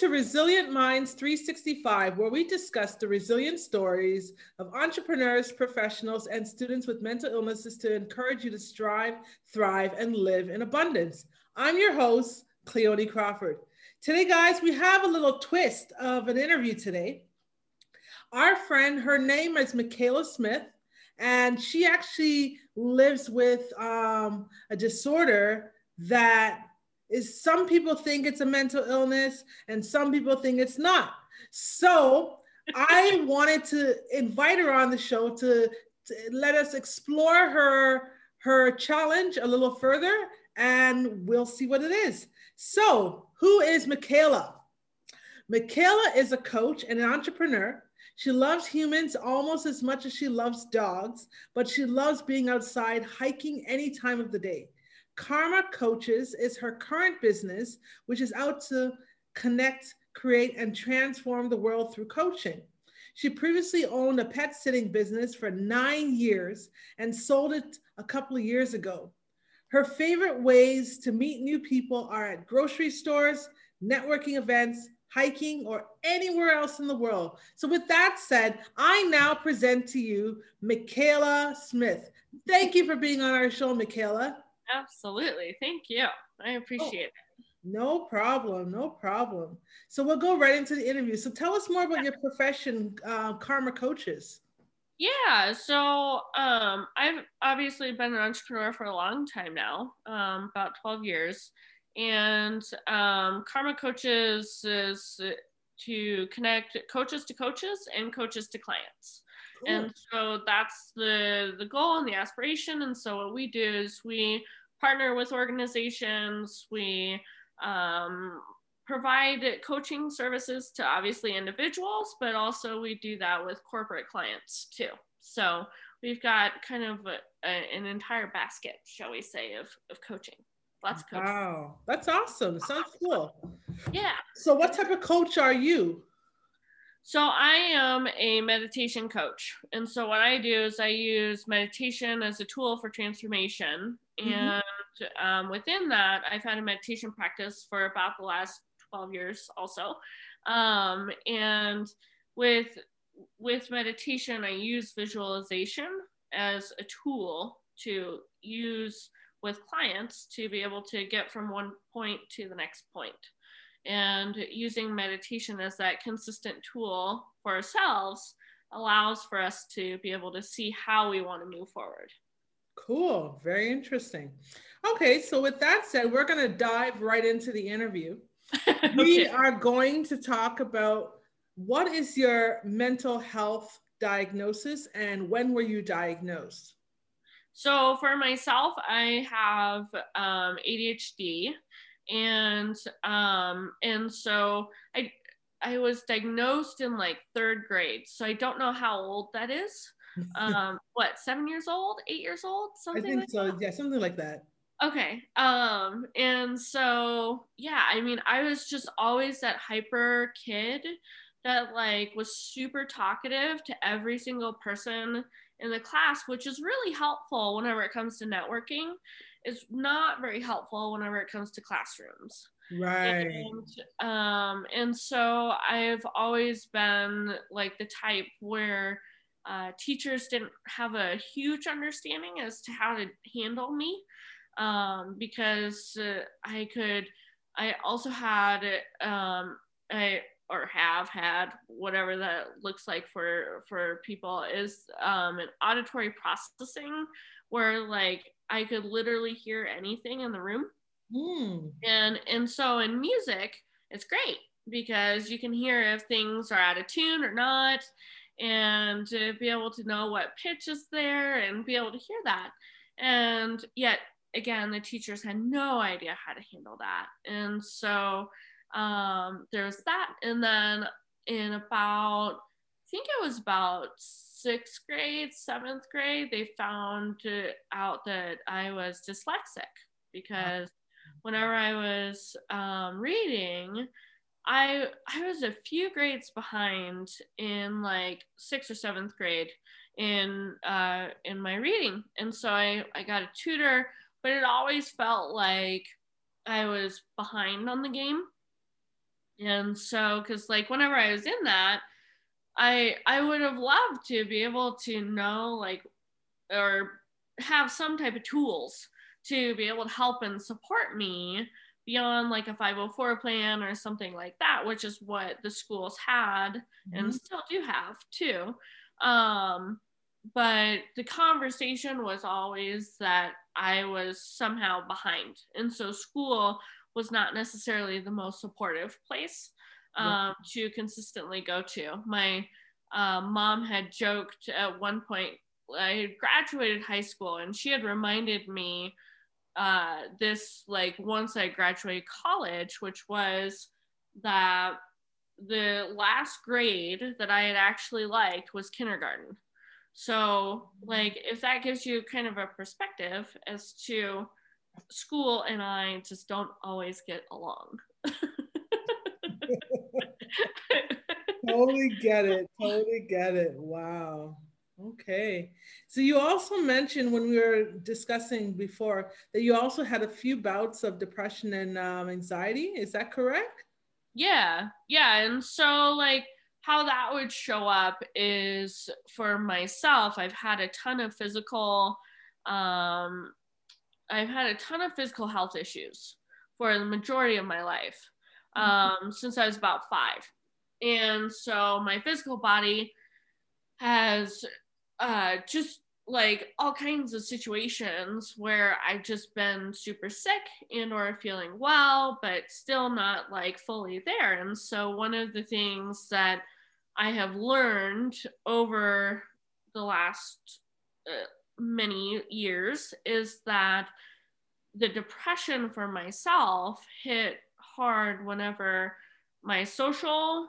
To Resilient Minds 365, where we discuss the resilient stories of entrepreneurs, professionals, and students with mental illnesses to encourage you to strive, thrive, and live in abundance. I'm your host, Cleone Crawford. Today, guys, we have a little twist of an interview today. Our friend, her name is Michaela Smith, and she actually lives with um, a disorder that is some people think it's a mental illness and some people think it's not. So I wanted to invite her on the show to, to, let us explore her her challenge a little further and we'll see what it is. So, who is Michaela? Michaela is a coach and an entrepreneur. She loves humans almost as much as she loves dogs, but she loves being outside hiking any time of the day. Karma Coaches is her current business, which is out to connect, create, and transform the world through coaching. She previously owned a pet sitting business for nine years and sold it a couple of years ago. Her favorite ways to meet new people are at grocery stores, networking events, hiking, or anywhere else in the world. So, with that said, I now present to you Michaela Smith. Thank you for being on our show, Michaela. Absolutely. Thank you. I appreciate oh, it. No problem. No problem. So we'll go right into the interview. So tell us more about your profession, uh, Karma Coaches. Yeah, so um, I've obviously been an entrepreneur for a long time now, um, about 12 years. And um, Karma Coaches is to connect coaches to coaches and coaches to clients. Cool. And so that's the the goal and the aspiration. And so what we do is we partner with organizations. We um, provide coaching services to obviously individuals, but also we do that with corporate clients too. So we've got kind of a, a, an entire basket, shall we say, of, of coaching. Lots of coaching. Wow, that's awesome. Sounds cool. Yeah. So, what type of coach are you? So I am a meditation coach. And so what I do is I use meditation as a tool for transformation. Mm-hmm. And um, within that, I've had a meditation practice for about the last 12 years also. Um, and with with meditation, I use visualization as a tool to use with clients to be able to get from one point to the next point and using meditation as that consistent tool for ourselves allows for us to be able to see how we want to move forward. Cool. Very interesting. Okay, so with that said, we're going to dive right into the interview. okay. We are going to talk about what is your mental health diagnosis and when were you diagnosed? So, for myself, I have um, ADHD and um and so i i was diagnosed in like third grade so i don't know how old that is um what seven years old eight years old something i think like so that? yeah something like that okay um and so yeah i mean i was just always that hyper kid that like was super talkative to every single person in the class which is really helpful whenever it comes to networking is not very helpful whenever it comes to classrooms. Right. And, um, and so I've always been like the type where uh, teachers didn't have a huge understanding as to how to handle me um, because uh, I could, I also had, um, I, or have had whatever that looks like for for people is um, an auditory processing where like I could literally hear anything in the room. Mm. And and so in music, it's great because you can hear if things are out of tune or not and to be able to know what pitch is there and be able to hear that. And yet again, the teachers had no idea how to handle that. And so um, there's that. And then in about, I think it was about sixth grade, seventh grade, they found out that I was dyslexic because whenever I was um, reading, I I was a few grades behind in like sixth or seventh grade in uh, in my reading, and so I I got a tutor, but it always felt like I was behind on the game, and so because like whenever I was in that, I I would have loved to be able to know like or have some type of tools to be able to help and support me beyond like a 504 plan or something like that, which is what the schools had mm-hmm. and still do have too. Um, but the conversation was always that I was somehow behind. And so school was not necessarily the most supportive place um, to consistently go to. My uh, mom had joked at one point, I had graduated high school, and she had reminded me uh, this, like, once I graduated college, which was that the last grade that I had actually liked was kindergarten. So, like, if that gives you kind of a perspective as to school and I just don't always get along. totally get it. Totally get it. Wow. Okay. So you also mentioned when we were discussing before that you also had a few bouts of depression and um, anxiety. Is that correct? Yeah. Yeah. And so, like, how that would show up is for myself, I've had a ton of physical, um, I've had a ton of physical health issues for the majority of my life mm-hmm. um, since I was about five. And so my physical body has uh, just like all kinds of situations where I've just been super sick and or feeling well, but still not like fully there. And so one of the things that I have learned over the last uh, many years is that the depression for myself hit hard whenever my social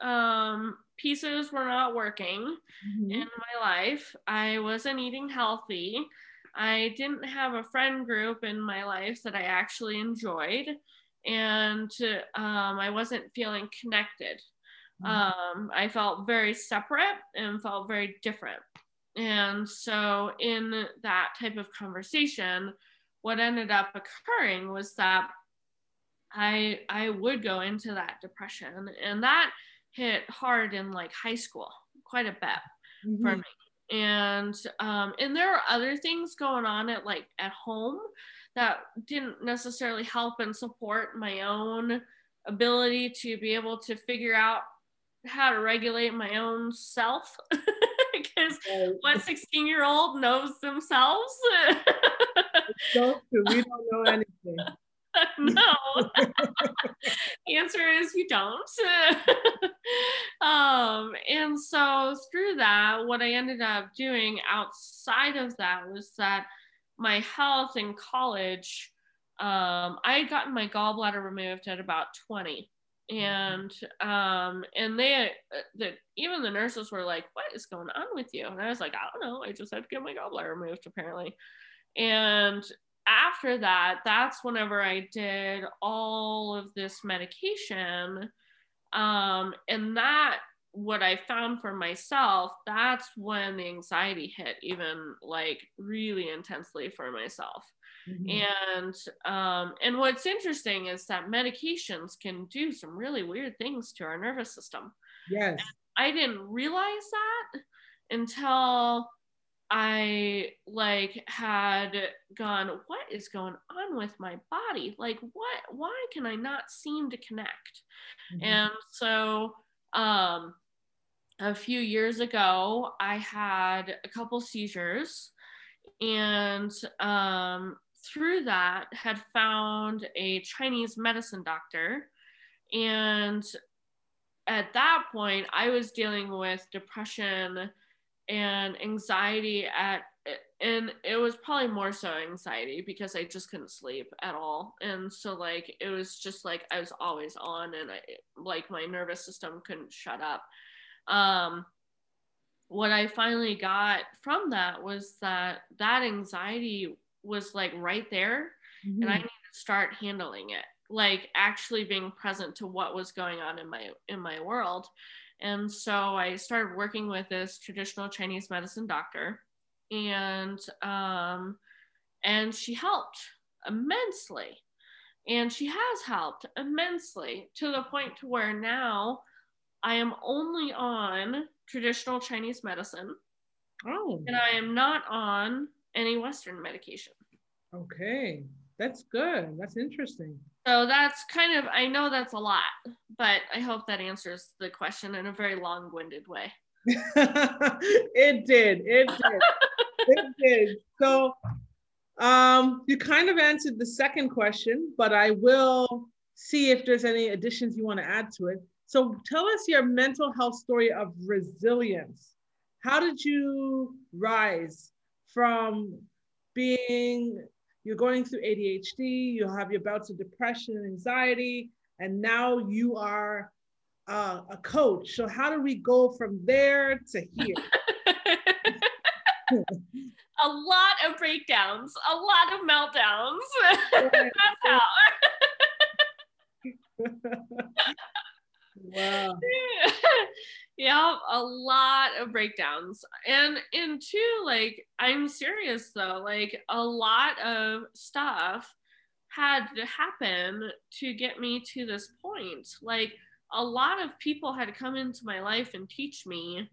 um, pieces were not working mm-hmm. in my life. I wasn't eating healthy. I didn't have a friend group in my life that I actually enjoyed. And um, I wasn't feeling connected. Mm-hmm. Um, I felt very separate and felt very different. And so, in that type of conversation, what ended up occurring was that I I would go into that depression, and that hit hard in like high school quite a bit mm-hmm. for me and um and there are other things going on at like at home that didn't necessarily help and support my own ability to be able to figure out how to regulate my own self because what 16 year old knows themselves so we don't know anything no. the answer is you don't. Um, and so through that, what I ended up doing outside of that was that my health in college, um, I had gotten my gallbladder removed at about 20 and um and they uh, the even the nurses were like what is going on with you? And i was like i don't know. I just had to get my gallbladder removed apparently. And after that, that's whenever I did all of this medication. Um, and that, what I found for myself, that's when the anxiety hit even like really intensely for myself. Mm-hmm. And um, and what's interesting is that medications can do some really weird things to our nervous system. Yes. And I didn't realize that until I like had gone, what is going on with my body? Like, what, why can I not seem to connect? Mm-hmm. And so, um, a few years ago, I had a couple seizures, and um, through that, had found a Chinese medicine doctor. And at that point, I was dealing with depression and anxiety at and it was probably more so anxiety because I just couldn't sleep at all. And so like it was just like I was always on and I like my nervous system couldn't shut up. Um what I finally got from that was that that anxiety was like right there mm-hmm. and I mm-hmm. to start handling it. Like actually being present to what was going on in my in my world. And so I started working with this traditional Chinese medicine doctor and um, and she helped immensely. And she has helped immensely to the point to where now i am only on traditional chinese medicine. Oh. And i am not on any western medication. Okay. That's good. That's interesting so that's kind of i know that's a lot but i hope that answers the question in a very long-winded way it did it did it did. So um, you kind of answered the second question, but I will see if there's any additions you want to add to it. So tell us your mental health story of resilience. How did you rise from being, you're going through ADHD, you have your bouts of depression and anxiety, and now you are uh, a coach. So how do we go from there to here? a lot of breakdowns, a lot of meltdowns. That's how. wow. Yeah, a lot of breakdowns. And in two, like, I'm serious though, like, a lot of stuff had to happen to get me to this point. Like, a lot of people had to come into my life and teach me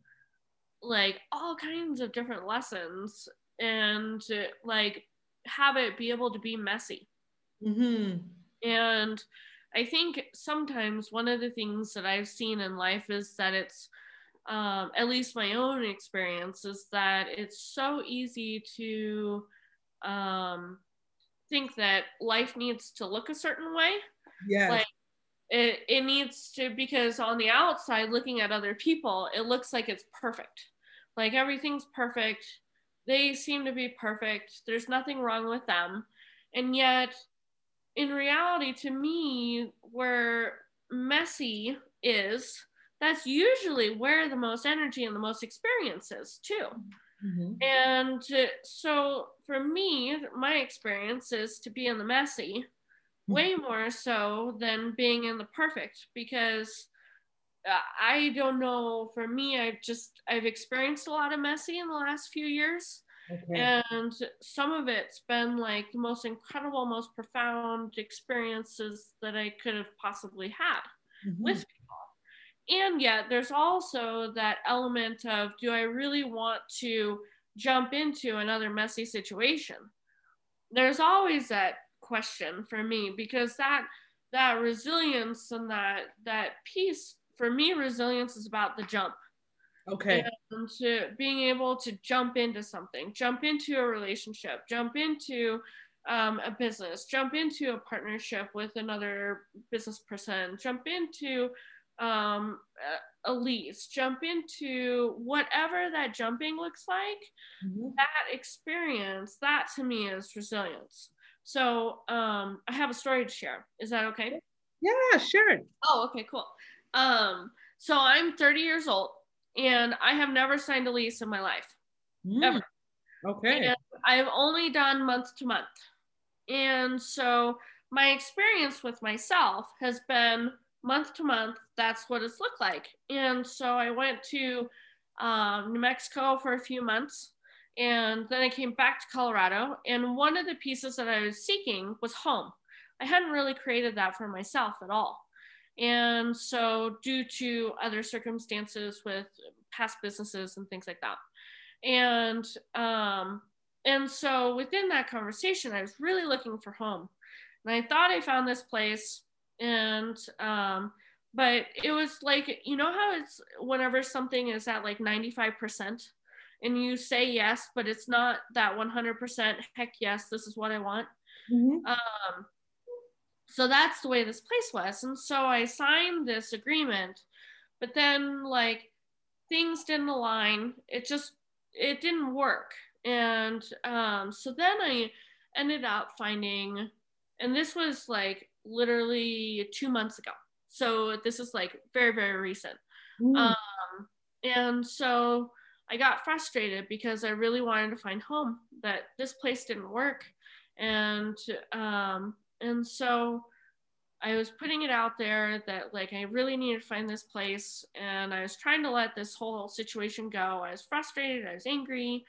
like all kinds of different lessons and like have it be able to be messy. Mm-hmm. And I think sometimes one of the things that I've seen in life is that it's, um, at least my own experience, is that it's so easy to um, think that life needs to look a certain way. Yeah. Like it, it needs to because on the outside looking at other people it looks like it's perfect like everything's perfect they seem to be perfect there's nothing wrong with them and yet in reality to me where messy is that's usually where the most energy and the most experience is too mm-hmm. and so for me my experience is to be in the messy way more so than being in the perfect because uh, I don't know. For me, I've just I've experienced a lot of messy in the last few years, okay. and some of it's been like the most incredible, most profound experiences that I could have possibly had mm-hmm. with people. And yet, there's also that element of do I really want to jump into another messy situation? There's always that question for me because that that resilience and that that peace for me resilience is about the jump okay and to being able to jump into something jump into a relationship jump into um, a business jump into a partnership with another business person jump into um, a lease jump into whatever that jumping looks like mm-hmm. that experience that to me is resilience so um, I have a story to share. Is that okay? Yeah, sure. Oh, okay, cool. Um, so I'm 30 years old and I have never signed a lease in my life. Mm. Ever. Okay. And I've only done month to month. And so my experience with myself has been month to month, that's what it's looked like. And so I went to um, New Mexico for a few months and then I came back to Colorado. And one of the pieces that I was seeking was home. I hadn't really created that for myself at all. And so, due to other circumstances with past businesses and things like that, and um, and so within that conversation, I was really looking for home, and I thought I found this place, and um, but it was like you know how it's whenever something is at like ninety five percent, and you say yes, but it's not that 100% heck yes, this is what I want. Mm-hmm. Um, so that's the way this place was. And so I signed this agreement, but then like things didn't align. It just, it didn't work. And um, so then I ended up finding, and this was like literally two months ago. So this is like very, very recent. Mm. Um, and so I got frustrated because I really wanted to find home, that this place didn't work. And um, and so I was putting it out there that like I really needed to find this place and I was trying to let this whole situation go. I was frustrated, I was angry,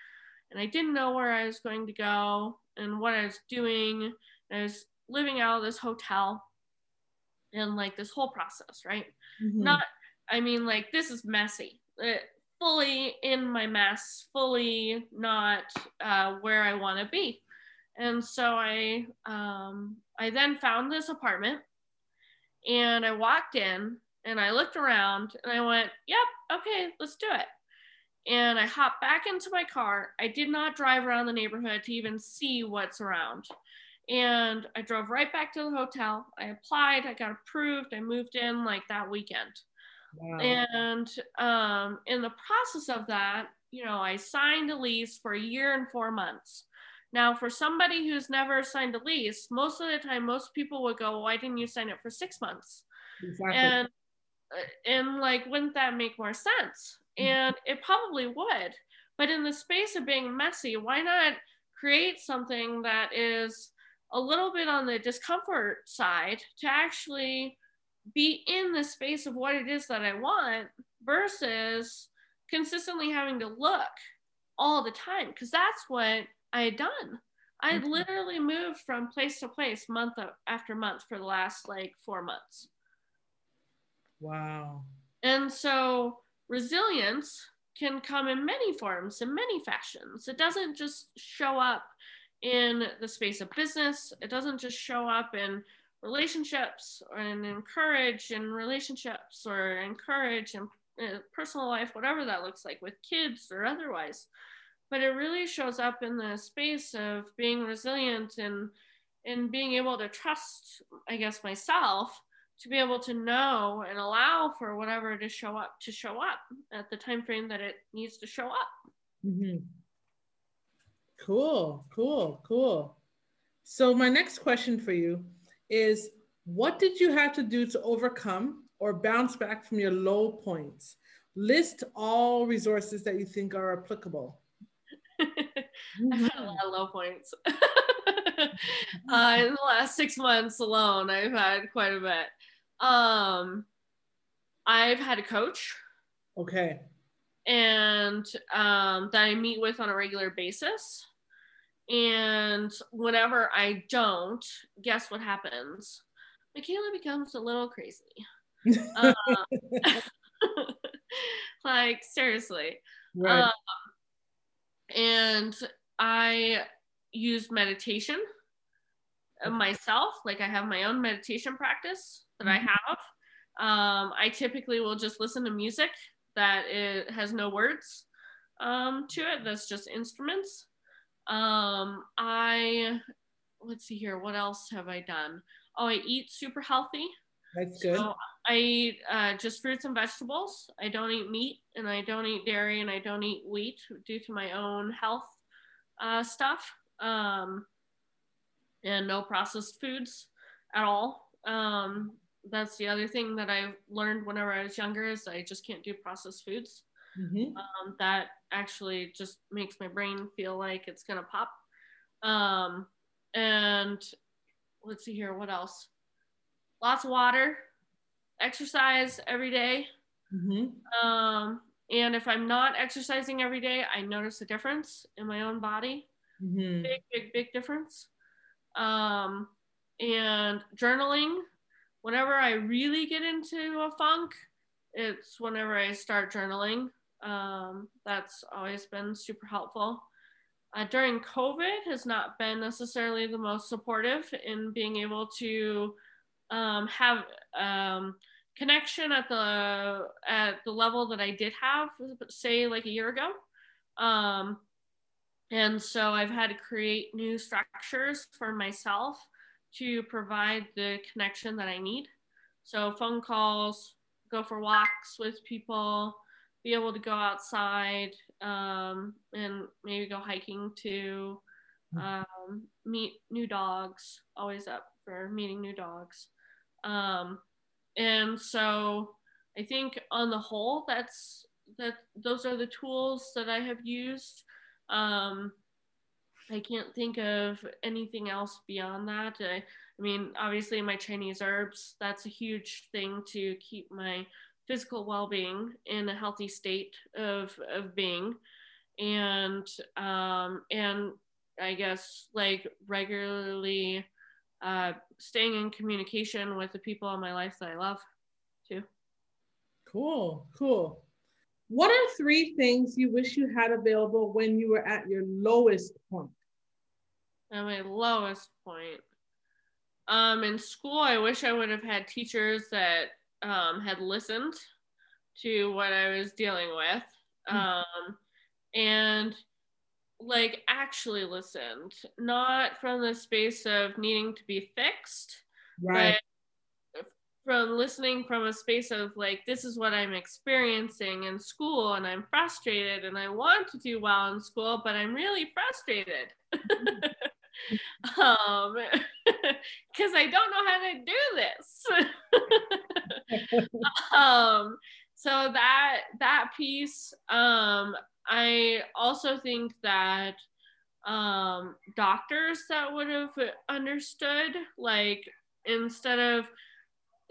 and I didn't know where I was going to go and what I was doing. I was living out of this hotel and like this whole process, right? Mm-hmm. Not, I mean, like this is messy. It, fully in my mess, fully not uh, where I want to be. And so I, um, I then found this apartment and I walked in and I looked around and I went, yep, okay, let's do it. And I hopped back into my car. I did not drive around the neighborhood to even see what's around. And I drove right back to the hotel. I applied, I got approved, I moved in like that weekend. Wow. And um, in the process of that, you know, I signed a lease for a year and four months. Now, for somebody who's never signed a lease, most of the time, most people would go, "Why didn't you sign it for six months?" Exactly. And uh, and like, wouldn't that make more sense? Mm-hmm. And it probably would. But in the space of being messy, why not create something that is a little bit on the discomfort side to actually be in the space of what it is that I want versus consistently having to look all the time because that's what I had done. I had literally moved from place to place month after month for the last like four months. Wow. And so resilience can come in many forms, in many fashions. It doesn't just show up in the space of business, it doesn't just show up in relationships or in encourage in relationships or encourage in uh, personal life, whatever that looks like with kids or otherwise but it really shows up in the space of being resilient and and being able to trust i guess myself to be able to know and allow for whatever to show up to show up at the time frame that it needs to show up. Mm-hmm. cool cool cool. So my next question for you is what did you have to do to overcome or bounce back from your low points? List all resources that you think are applicable I've had a lot of low points. uh, in the last six months alone, I've had quite a bit. Um, I've had a coach. Okay. And um, that I meet with on a regular basis. And whenever I don't, guess what happens? Michaela becomes a little crazy. uh, like, seriously. Right. Um, and I use meditation myself. Like I have my own meditation practice that I mm-hmm. have. Um, I typically will just listen to music that it has no words um, to it. That's just instruments. Um, I let's see here. What else have I done? Oh, I eat super healthy. That's good. So I eat uh, just fruits and vegetables. I don't eat meat and I don't eat dairy and I don't eat wheat due to my own health uh, stuff. Um, and no processed foods at all. Um, that's the other thing that I learned whenever I was younger is I just can't do processed foods. Mm-hmm. Um, that actually just makes my brain feel like it's gonna pop. Um, and let's see here, what else? Lots of water, exercise every day. Mm-hmm. Um, and if I'm not exercising every day, I notice a difference in my own body. Mm-hmm. Big, big, big difference. Um, and journaling, whenever I really get into a funk, it's whenever I start journaling. Um, that's always been super helpful. Uh, during COVID has not been necessarily the most supportive in being able to um, have um, connection at the at the level that I did have, say like a year ago. Um, and so I've had to create new structures for myself to provide the connection that I need. So phone calls, go for walks with people, be able to go outside um, and maybe go hiking to hmm. um, meet new dogs. Always up for meeting new dogs. Um, and so I think on the whole, that's that those are the tools that I have used. Um, I can't think of anything else beyond that. I, I mean, obviously, my Chinese herbs, that's a huge thing to keep my physical well-being in a healthy state of, of being and um, and i guess like regularly uh, staying in communication with the people in my life that i love too. Cool cool. What are three things you wish you had available when you were at your lowest point? At my lowest point. Um, in school i wish i would have had teachers that um, had listened to what I was dealing with. Hmm. um, and like actually listened, not from the space of needing to be fixed, right. but from listening from a space of like, this is what I'm experiencing in school and I'm frustrated and I want to do well in school, but I'm really frustrated. um because i don't know how to do this um so that that piece um i also think that um doctors that would have understood like instead of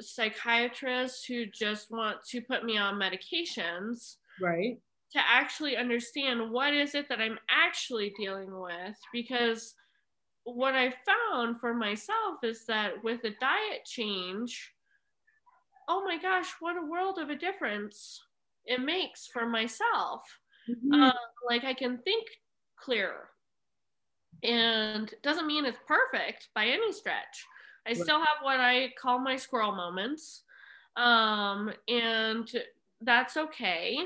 psychiatrists who just want to put me on medications right. to actually understand what is it that i'm actually dealing with because what I found for myself is that with a diet change, oh my gosh, what a world of a difference it makes for myself. Mm-hmm. Uh, like I can think clearer. And doesn't mean it's perfect by any stretch. I still have what I call my squirrel moments. Um, and that's okay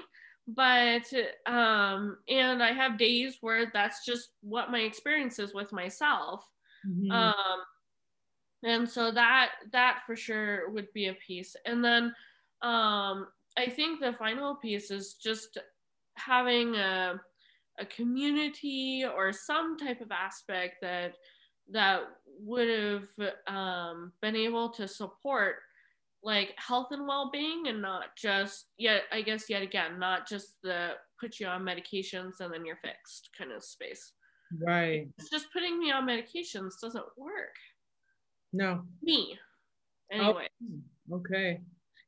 but um and i have days where that's just what my experience is with myself mm-hmm. um and so that that for sure would be a piece. And then um i think the final piece is just having a a community or some type of aspect that that would have um, been able to support like health and well-being and not just yet i guess yet again not just the put you on medications and then you're fixed kind of space. Right. It's just putting me on medications doesn't work no. Me. Anyway. Oh, okay.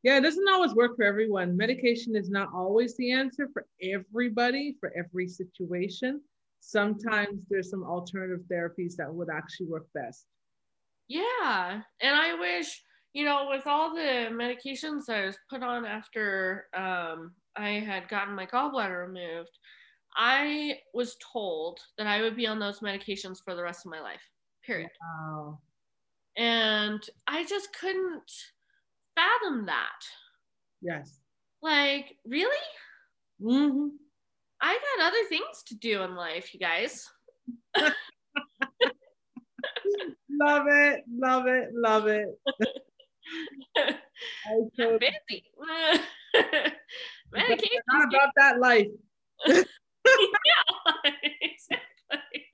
Yeah it doesn't always work for everyone. Medication is not always the answer for everybody for every situation. Sometimes there's some alternative therapies that would actually work best. Yeah and i wish you know, with all the medications I was put on after um, I had gotten my gallbladder removed, I was told that I would be on those medications for the rest of my life, period. Wow. And I just couldn't fathom that. Yes. Like, really? Mm-hmm. I got other things to do in life, you guys. love it, love it, love it. I'm busy. Medication. Not about that life. yeah, exactly.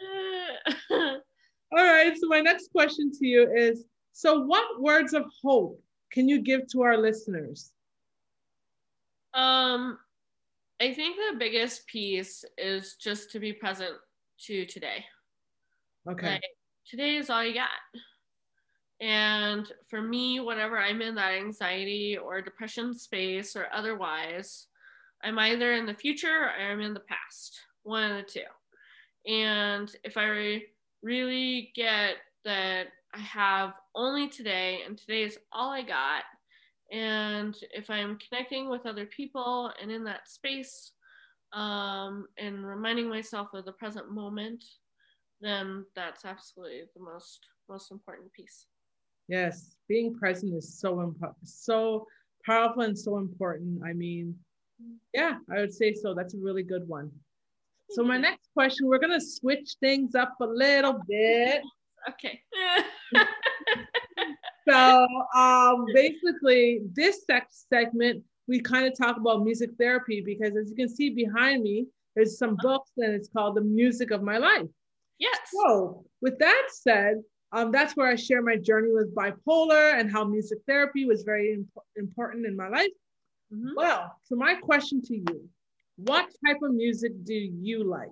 All right. So my next question to you is: So, what words of hope can you give to our listeners? Um, I think the biggest piece is just to be present to today. Okay. Like, today is all you got. And for me, whenever I'm in that anxiety or depression space or otherwise, I'm either in the future or I'm in the past, one of the two. And if I really get that I have only today and today is all I got, and if I'm connecting with other people and in that space um, and reminding myself of the present moment, then that's absolutely the most most important piece. Yes, being present is so important, so powerful and so important. I mean, yeah, I would say so. That's a really good one. So my next question, we're gonna switch things up a little bit. Okay. so um, basically, this segment, we kind of talk about music therapy because as you can see behind me, there's some books and it's called The Music of My Life. Yes. So, with that said, um, that's where I share my journey with bipolar and how music therapy was very imp- important in my life. Mm-hmm. Well, so my question to you what type of music do you like?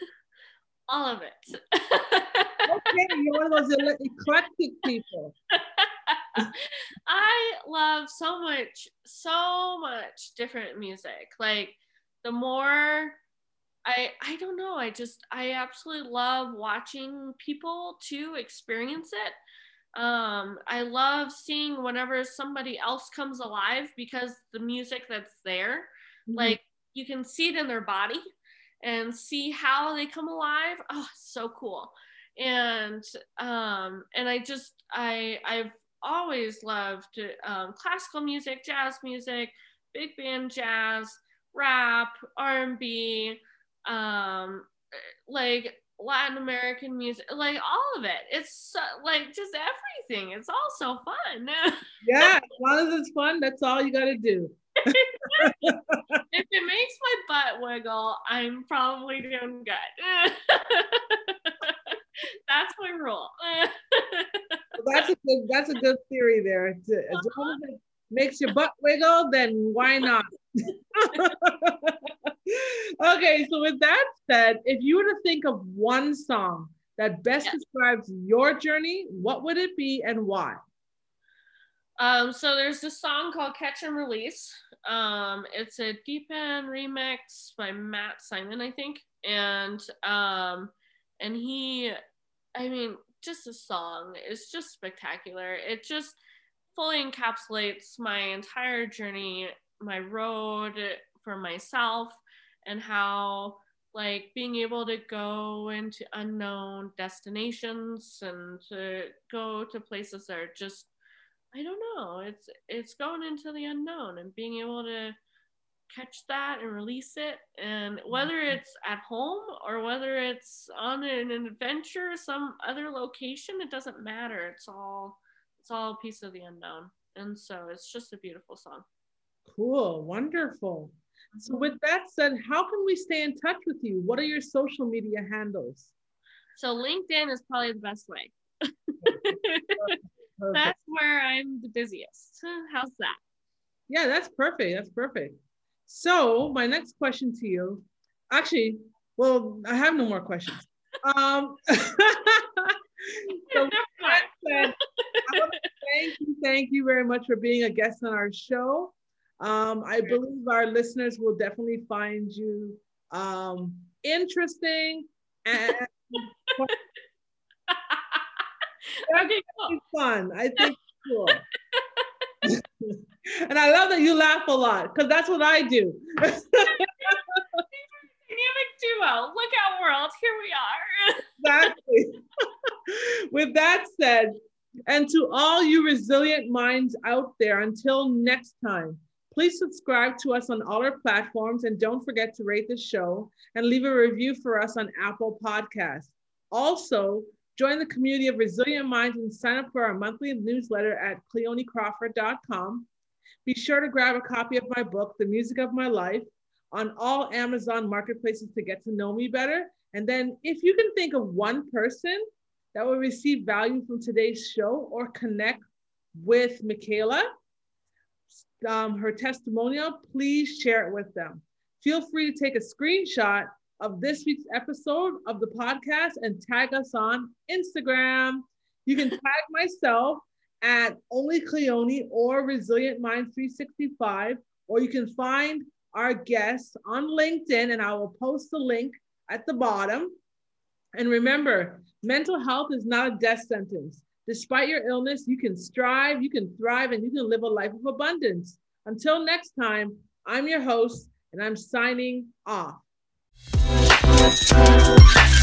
All of it. okay, you're one of those eclectic people. I love so much, so much different music. Like the more I I don't know, I just I absolutely love watching people to experience it. Um, I love seeing whenever somebody else comes alive because the music that's there, mm-hmm. like you can see it in their body and see how they come alive. Oh, so cool. And um and I just I I've always loved um, classical music, jazz music, big band jazz, rap, R&B, um, like Latin American music, like all of it. It's like just everything. It's all so fun. yeah, as long as it's fun, that's all you got to do. If it makes my butt wiggle, I'm probably doing good. that's my rule. that's a good that's a good theory there. As long as it makes your butt wiggle, then why not? okay, so with that said, if you were to think of one song that best yes. describes your journey, what would it be and why? Um, so there's this song called Catch and Release. Um, it's a Deepend remix by Matt Simon, I think. And um, and he I mean, just a song is just spectacular. It just fully encapsulates my entire journey, my road for myself, and how like being able to go into unknown destinations and to go to places that are just I don't know. It's it's going into the unknown and being able to catch that and release it. And whether mm-hmm. it's at home or whether it's on an adventure, some other location, it doesn't matter. It's all it's all a piece of the unknown. And so it's just a beautiful song. Cool, wonderful. So with that said, how can we stay in touch with you? What are your social media handles? So LinkedIn is probably the best way. that's where I'm the busiest. How's that? Yeah, that's perfect. That's perfect. So my next question to you, actually, well, I have no more questions. Um, so said, thank you, thank you very much for being a guest on our show. Um, I believe our listeners will definitely find you um, interesting and okay, cool. fun. I think cool. and I love that you laugh a lot because that's what I do. Dynamic duo. Look out, world. Here we are. exactly. With that said, and to all you resilient minds out there, until next time, please subscribe to us on all our platforms and don't forget to rate the show and leave a review for us on Apple Podcasts. Also, join the community of resilient minds and sign up for our monthly newsletter at cleonecrawford.com. Be sure to grab a copy of my book, The Music of My Life, on all Amazon marketplaces to get to know me better. And then, if you can think of one person that will receive value from today's show or connect with Michaela, um, her testimonial, please share it with them. Feel free to take a screenshot of this week's episode of the podcast and tag us on Instagram. You can tag myself at Only Cleone or Resilient Mind 365, or you can find our guests on LinkedIn, and I will post the link at the bottom. And remember, mental health is not a death sentence. Despite your illness, you can strive, you can thrive, and you can live a life of abundance. Until next time, I'm your host, and I'm signing off. Thank you.